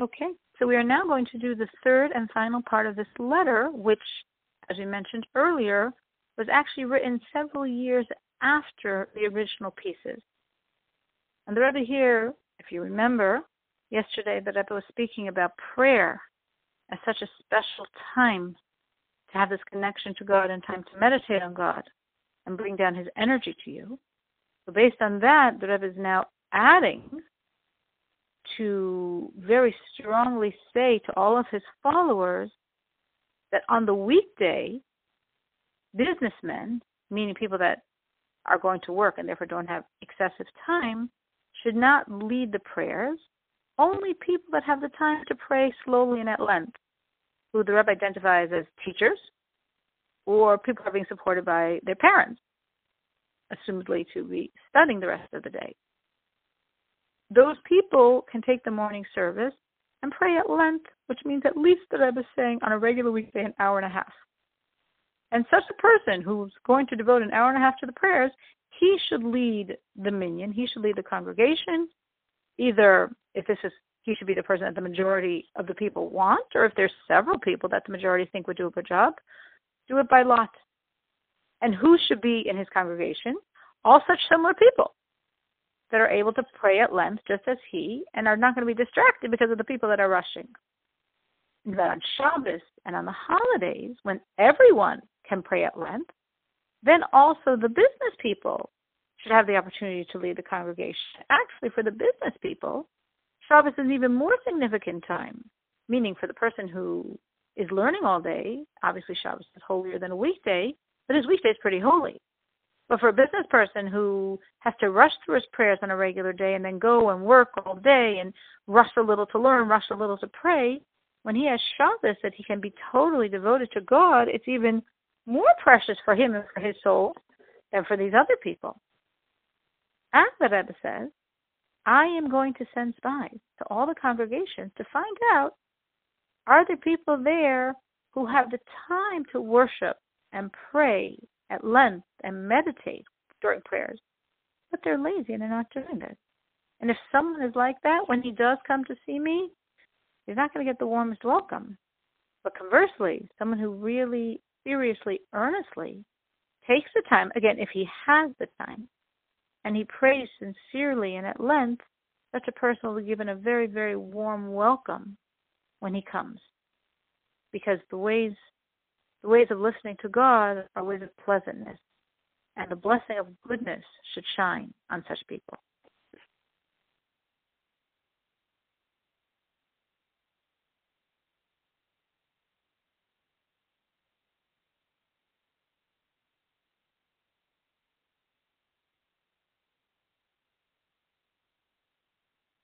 Okay, so we are now going to do the third and final part of this letter, which, as we mentioned earlier, was actually written several years after the original pieces. And the Rebbe here, if you remember, yesterday the Rebbe was speaking about prayer as such a special time to have this connection to God and time to meditate on God and bring down His energy to you. So based on that, the Rebbe is now adding to very strongly say to all of his followers that on the weekday, businessmen, meaning people that are going to work and therefore don't have excessive time, should not lead the prayers. Only people that have the time to pray slowly and at length, who the Rebbe identifies as teachers or people are being supported by their parents, assumedly to be studying the rest of the day. Those people can take the morning service and pray at length, which means at least the Rebbe is saying on a regular weekday an hour and a half. And such a person who's going to devote an hour and a half to the prayers, he should lead the minyan, he should lead the congregation. Either if this is he should be the person that the majority of the people want, or if there's several people that the majority think would do a good job, do it by lot. And who should be in his congregation? All such similar people that are able to pray at length just as he and are not going to be distracted because of the people that are rushing. That on Shabbos and on the holidays, when everyone can pray at length, then also the business people should have the opportunity to lead the congregation. Actually, for the business people, Shabbos is an even more significant time, meaning for the person who is learning all day, obviously Shabbos is holier than a weekday, but his weekday is pretty holy. But for a business person who has to rush through his prayers on a regular day and then go and work all day and rush a little to learn, rush a little to pray, when he has Shabbos that he can be totally devoted to God, it's even more precious for him and for his soul than for these other people. As the Rebbe says, I am going to send spies to all the congregations to find out are there people there who have the time to worship and pray at length and meditate during prayers, but they're lazy and they're not doing this. And if someone is like that, when he does come to see me, he's not going to get the warmest welcome. But conversely, someone who really, seriously, earnestly takes the time, again, if he has the time, and he prays sincerely and at length, such a person will be given a very, very warm welcome when he comes. Because the ways the ways of listening to God are ways of pleasantness, and the blessing of goodness should shine on such people.